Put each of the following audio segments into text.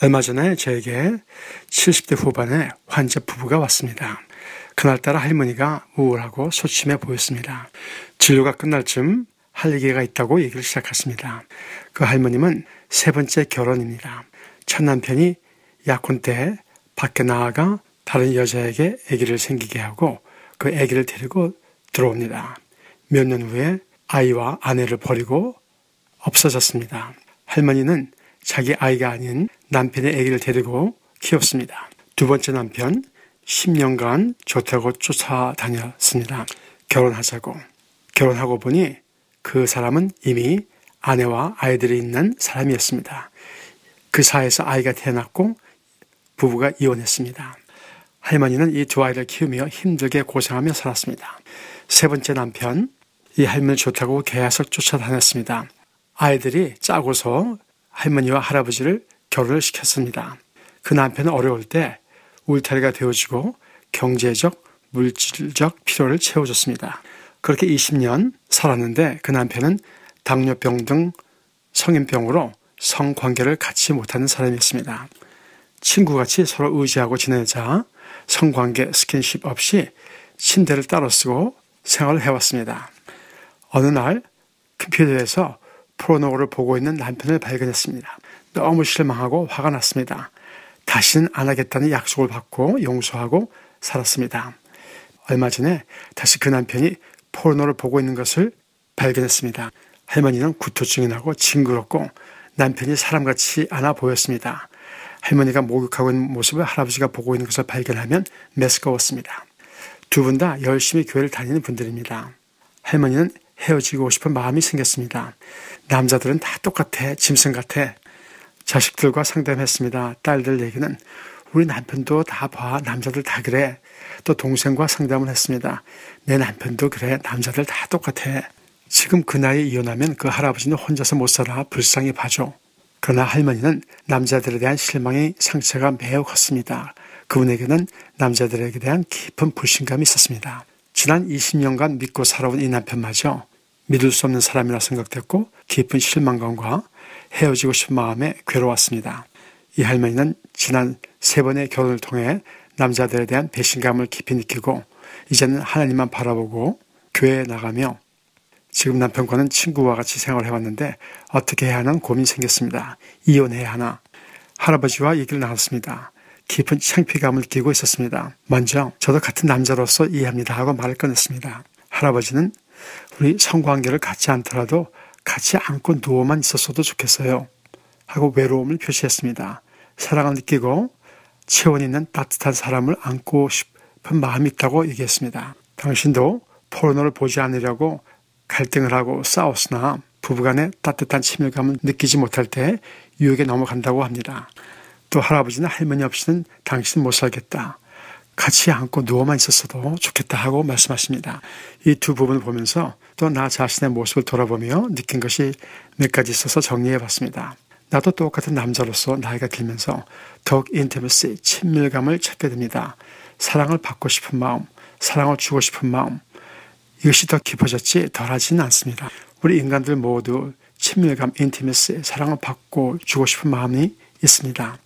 얼마 전에 저에게 70대 후반의 환자 부부가 왔습니다. 그날따라 할머니가 우울하고 소침해 보였습니다. 진료가 끝날 쯤 할 얘기가 있다고 얘기를 시작했습니다. 그 할머님은 세 번째 결혼입니다. 첫 남편이 약혼 때 밖에 나아가 다른 여자에게 아기를 생기게 하고 그 아기를 데리고 들어옵니다. 몇 년 후에 아이와 아내를 버리고 없어졌습니다. 할머니는 자기 아이가 아닌 남편의 아기를 데리고 키웠습니다. 두 번째 남편 10년간 좋다고 쫓아다녔습니다. 결혼하자고. 결혼하고 보니 그 사람은 이미 아내와 아이들이 있는 사람이었습니다. 그 사이에서 아이가 태어났고 부부가 이혼했습니다. 할머니는 이 두 아이를 키우며 힘들게 고생하며 살았습니다. 세 번째 남편, 이 할머니 좋다고 계속 쫓아다녔습니다. 아이들이 짜고서 할머니와 할아버지를 결혼을 시켰습니다. 그 남편은 어려울 때 울타리가 되어주고 경제적, 물질적 필요를 채워줬습니다. 그렇게 20년 살았는데 그 남편은 당뇨병 등 성인병으로 성관계를 갖지 못하는 사람이었습니다. 친구같이 서로 의지하고 지내자 성관계 스킨십 없이 침대를 따로 쓰고 생활을 해왔습니다. 어느 날 컴퓨터에서 프로노를 보고 있는 남편을 발견했습니다. 너무 실망하고 화가 났습니다. 다시는 안 하겠다는 약속을 받고 용서하고 살았습니다. 얼마 전에 다시 그 남편이 포르노를 보고 있는 것을 발견했습니다. 할머니는 구토증이 나고 징그럽고 남편이 사람같이 않아 보였습니다. 할머니가 목욕하고 있는 모습을 할아버지가 보고 있는 것을 발견하면 메스꺼웠습니다. 두 분 다 열심히 교회를 다니는 분들입니다. 할머니는 헤어지고 싶은 마음이 생겼습니다. 남자들은 다 똑같아, 짐승 같아. 자식들과 상담했습니다. 딸들 얘기는 우리 남편도 다 봐. 남자들 다 그래. 또 동생과 상담을 했습니다. 내 남편도 그래. 남자들 다 똑같아. 지금 그 나이에 이혼하면 그 할아버지는 혼자서 못 살아. 불쌍히 봐줘. 그러나 할머니는 남자들에 대한 실망의 상처가 매우 컸습니다. 그분에게는 남자들에게 대한 깊은 불신감이 있었습니다. 지난 20년간 믿고 살아온 이 남편마저 믿을 수 없는 사람이라 생각됐고 깊은 실망감과 헤어지고 싶은 마음에 괴로웠습니다. 이 할머니는 지난 세 번의 결혼을 통해 남자들에 대한 배신감을 깊이 느끼고 이제는 하나님만 바라보고 교회에 나가며 지금 남편과는 친구와 같이 생활해 왔는데 어떻게 해야 하는 고민이 생겼습니다. 이혼해야 하나? 할아버지와 얘기를 나눴습니다. 깊은 창피감을 느끼고 있었습니다. 먼저 저도 같은 남자로서 이해합니다 하고 말을 꺼냈습니다. 할아버지는 우리 성관계를 갖지 않더라도 같이 안고 누워만 있었어도 좋겠어요. 하고 외로움을 표시했습니다. 사랑을 느끼고 체온 있는 따뜻한 사람을 안고 싶은 마음이 있다고 얘기했습니다. 당신도 포르노를 보지 않으려고 갈등을 하고 싸웠으나 부부간의 따뜻한 친밀감을 느끼지 못할 때 유혹에 넘어간다고 합니다. 또 할아버지는 할머니 없이는 당신 못 살겠다. 같이 안고 누워만 있었어도 좋겠다 하고 말씀하십니다. 이 두 부분을 보면서 또 나 자신의 모습을 돌아보며 느낀 것이 몇 가지 있어서 정리해 봤습니다. 나도 똑같은 남자로서 나이가 들면서 더욱 인테미시, 친밀감을 찾게 됩니다. 사랑을 받고 싶은 마음, 사랑을 주고 싶은 마음, 이것이 더 깊어졌지 덜하지는 않습니다. 우리 인간들 모두 친밀감, 인티미시, 사랑을 받고 주고 싶은 마음이 있습니다.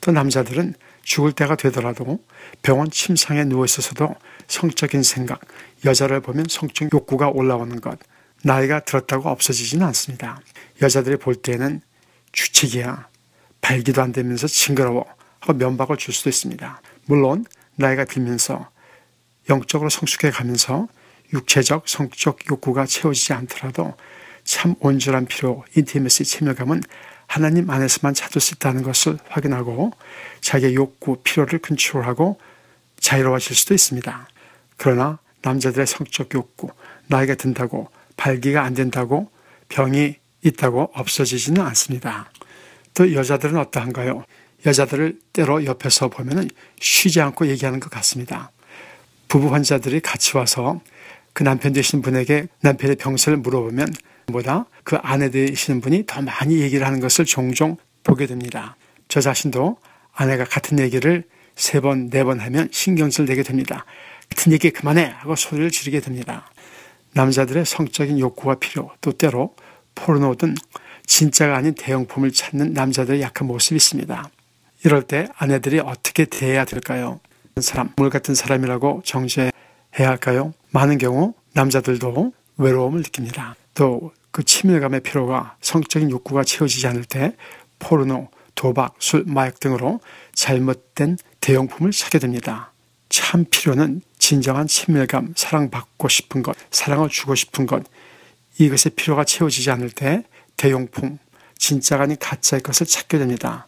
또 남자들은 죽을 때가 되더라도 병원 침상에 누워 있어서도 성적인 생각, 여자를 보면 성적 욕구가 올라오는 것, 나이가 들었다고 없어지지는 않습니다. 여자들이 볼 때는 주책이야, 발기도 안 되면서 징그러워 하고 면박을 줄 수도 있습니다. 물론 나이가 들면서 영적으로 성숙해 가면서 육체적, 성적 욕구가 채워지지 않더라도 참 온전한 필요, intimacy 친밀감은 하나님 안에서만 찾을 수 있다는 것을 확인하고 자기의 욕구, 필요를 컨트롤하고 자유로워질 수도 있습니다. 그러나 남자들의 성적 욕구, 나이가 든다고 발기가 안 된다고 병이 있다고 없어지지는 않습니다. 또 여자들은 어떠한가요? 여자들을 때로 옆에서 보면 쉬지 않고 얘기하는 것 같습니다. 부부 환자들이 같이 와서 그 남편 되시는 분에게 남편의 병세를 물어보면 보다 그 아내 되시는 분이 더 많이 얘기를 하는 것을 종종 보게 됩니다. 저 자신도 아내가 같은 얘기를 세 번, 네 번 하면 신경질 내게 됩니다. 같은 얘기 그만해! 하고 소리를 지르게 됩니다. 남자들의 성적인 욕구가 필요, 또 때로 포르노든 진짜가 아닌 대형품을 찾는 남자들의 약한 모습이 있습니다. 이럴 때 아내들이 어떻게 대해야 될까요? 사람, 물 같은 사람이라고 정죄해야 할까요? 많은 경우 남자들도 외로움을 느낍니다. 또 그 친밀감의 필요가 성적인 욕구가 채워지지 않을 때 포르노, 도박, 술, 마약 등으로 잘못된 대용품을 사게 됩니다. 참 필요는 진정한 친밀감, 사랑받고 싶은 것, 사랑을 주고 싶은 것, 이것의 필요가 채워지지 않을 때 대용품, 진짜가 아닌 가짜의 것을 찾게 됩니다.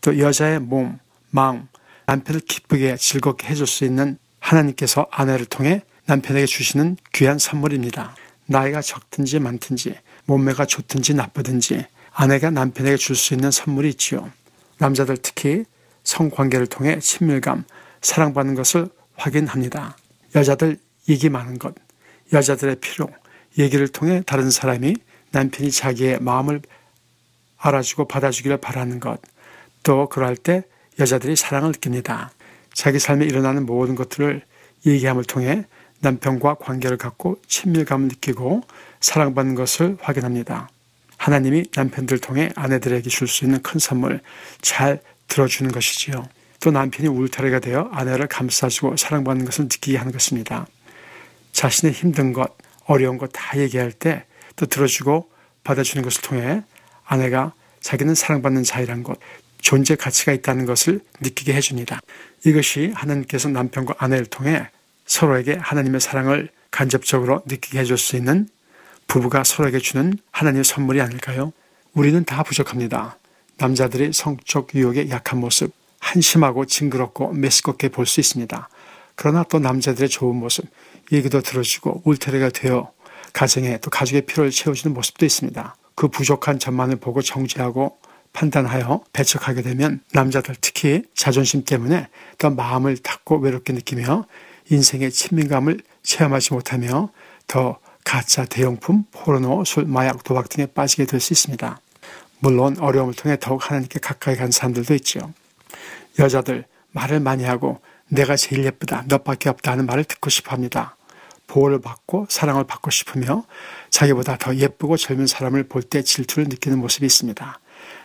또 여자의 몸, 마음, 남편을 기쁘게 즐겁게 해줄 수 있는 하나님께서 아내를 통해 남편에게 주시는 귀한 선물입니다. 나이가 적든지 많든지, 몸매가 좋든지 나쁘든지, 아내가 남편에게 줄 수 있는 선물이 있지요. 남자들 특히 성관계를 통해 친밀감, 사랑받는 것을 확인합니다. 여자들 얘기 많은 것, 여자들의 필요, 얘기를 통해 다른 사람이 남편이 자기의 마음을 알아주고 받아주기를 바라는 것, 또 그럴 때 여자들이 사랑을 느낍니다. 자기 삶에 일어나는 모든 것들을 얘기함을 통해 남편과 관계를 갖고 친밀감을 느끼고 사랑받는 것을 확인합니다. 하나님이 남편들 통해 아내들에게 줄 수 있는 큰 선물 잘 들어주는 것이지요. 또 남편이 울타리가 되어 아내를 감싸주고 사랑받는 것을 느끼게 하는 것입니다. 자신의 힘든 것, 어려운 것 다 얘기할 때 또 들어주고 받아주는 것을 통해 아내가 자기는 사랑받는 자이란 것, 존재 가치가 있다는 것을 느끼게 해줍니다. 이것이 하나님께서 남편과 아내를 통해 서로에게 하나님의 사랑을 간접적으로 느끼게 해줄 수 있는 부부가 서로에게 주는 하나님의 선물이 아닐까요? 우리는 다 부족합니다. 남자들이 성적 유혹에 약한 모습, 한심하고 징그럽고 메스껍게 볼 수 있습니다. 그러나 또 남자들의 좋은 모습, 얘기도 들어주고 울타리가 되어 가정에 또 가족의 필요를 채워주는 모습도 있습니다. 그 부족한 점만을 보고 정죄하고 판단하여 배척하게 되면 남자들 특히 자존심 때문에 더 마음을 닫고 외롭게 느끼며 인생의 친밀감을 체험하지 못하며 더 가짜 대용품, 포르노, 술, 마약, 도박 등에 빠지게 될 수 있습니다. 물론 어려움을 통해 더욱 하나님께 가까이 간 사람들도 있죠. 여자들 말을 많이 하고 내가 제일 예쁘다, 너밖에 없다 하는 말을 듣고 싶어 합니다. 보호를 받고 사랑을 받고 싶으며 자기보다 더 예쁘고 젊은 사람을 볼 때 질투를 느끼는 모습이 있습니다.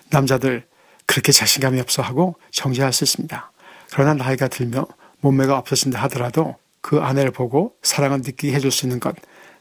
남자들 그렇게 자신감이 없어 하고 정죄할 수 있습니다. 그러나 나이가 들며 몸매가 없어진다 하더라도 그 아내를 보고 사랑을 느끼게 해줄 수 있는 것,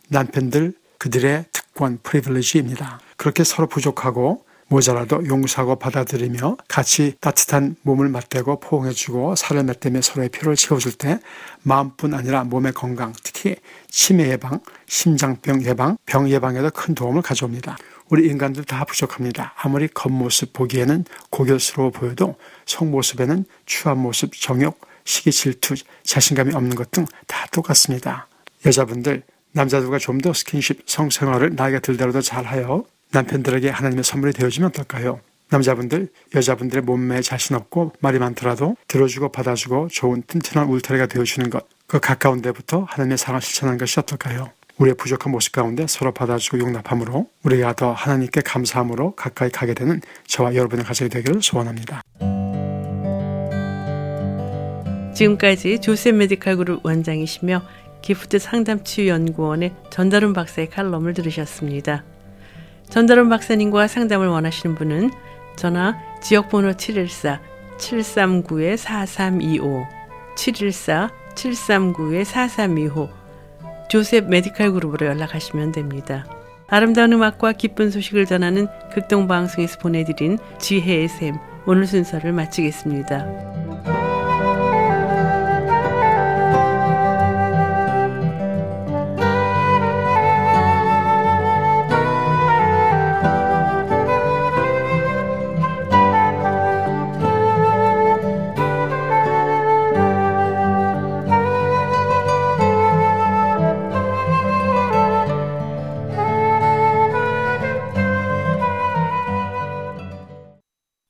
남편들 그들의 특권, privilege입니다. 그렇게 서로 부족하고 모자라도 용서하고 받아들이며 같이 따뜻한 몸을 맞대고 포옹해주고 살을 맞대며 서로의 필요를 채워줄 때 마음뿐 아니라 몸의 건강, 특히 치매 예방, 심장병 예방, 병 예방에도 큰 도움을 가져옵니다. 우리 인간들 다 부족합니다. 아무리 겉모습 보기에는 고결스러워 보여도 속모습에는 추한 모습, 정욕, 시기 질투, 자신감이 없는 것 등 다 똑같습니다. 여자분들, 남자들과 좀 더 스킨십, 성생활을 나이가 들더라도 잘하여 남편들에게 하나님의 선물이 되어주면 어떨까요? 남자분들, 여자분들의 몸매에 자신 없고 말이 많더라도 들어주고 받아주고 좋은 튼튼한 울타리가 되어주는 것, 그 가까운 데부터 하나님의 사랑을 실천하는 것이 어떨까요? 우리의 부족한 모습 가운데 서로 받아주고 용납함으로 우리가 더 하나님께 감사함으로 가까이 가게 되는 저와 여러분의 가정이 되기를 소원합니다. 지금까지 조셉 메디칼 그룹 원장이시며 기프트 상담치유연구원의 전다룬 박사의 칼럼을 들으셨습니다. 전다룬 박사님과 상담을 원하시는 분은 전화 지역번호 714-739-4325 714-739-4325 조셉 메디칼 그룹으로 연락하시면 됩니다. 아름다운 음악과 기쁜 소식을 전하는 극동방송에서 보내드린 지혜의 샘 오늘 순서를 마치겠습니다.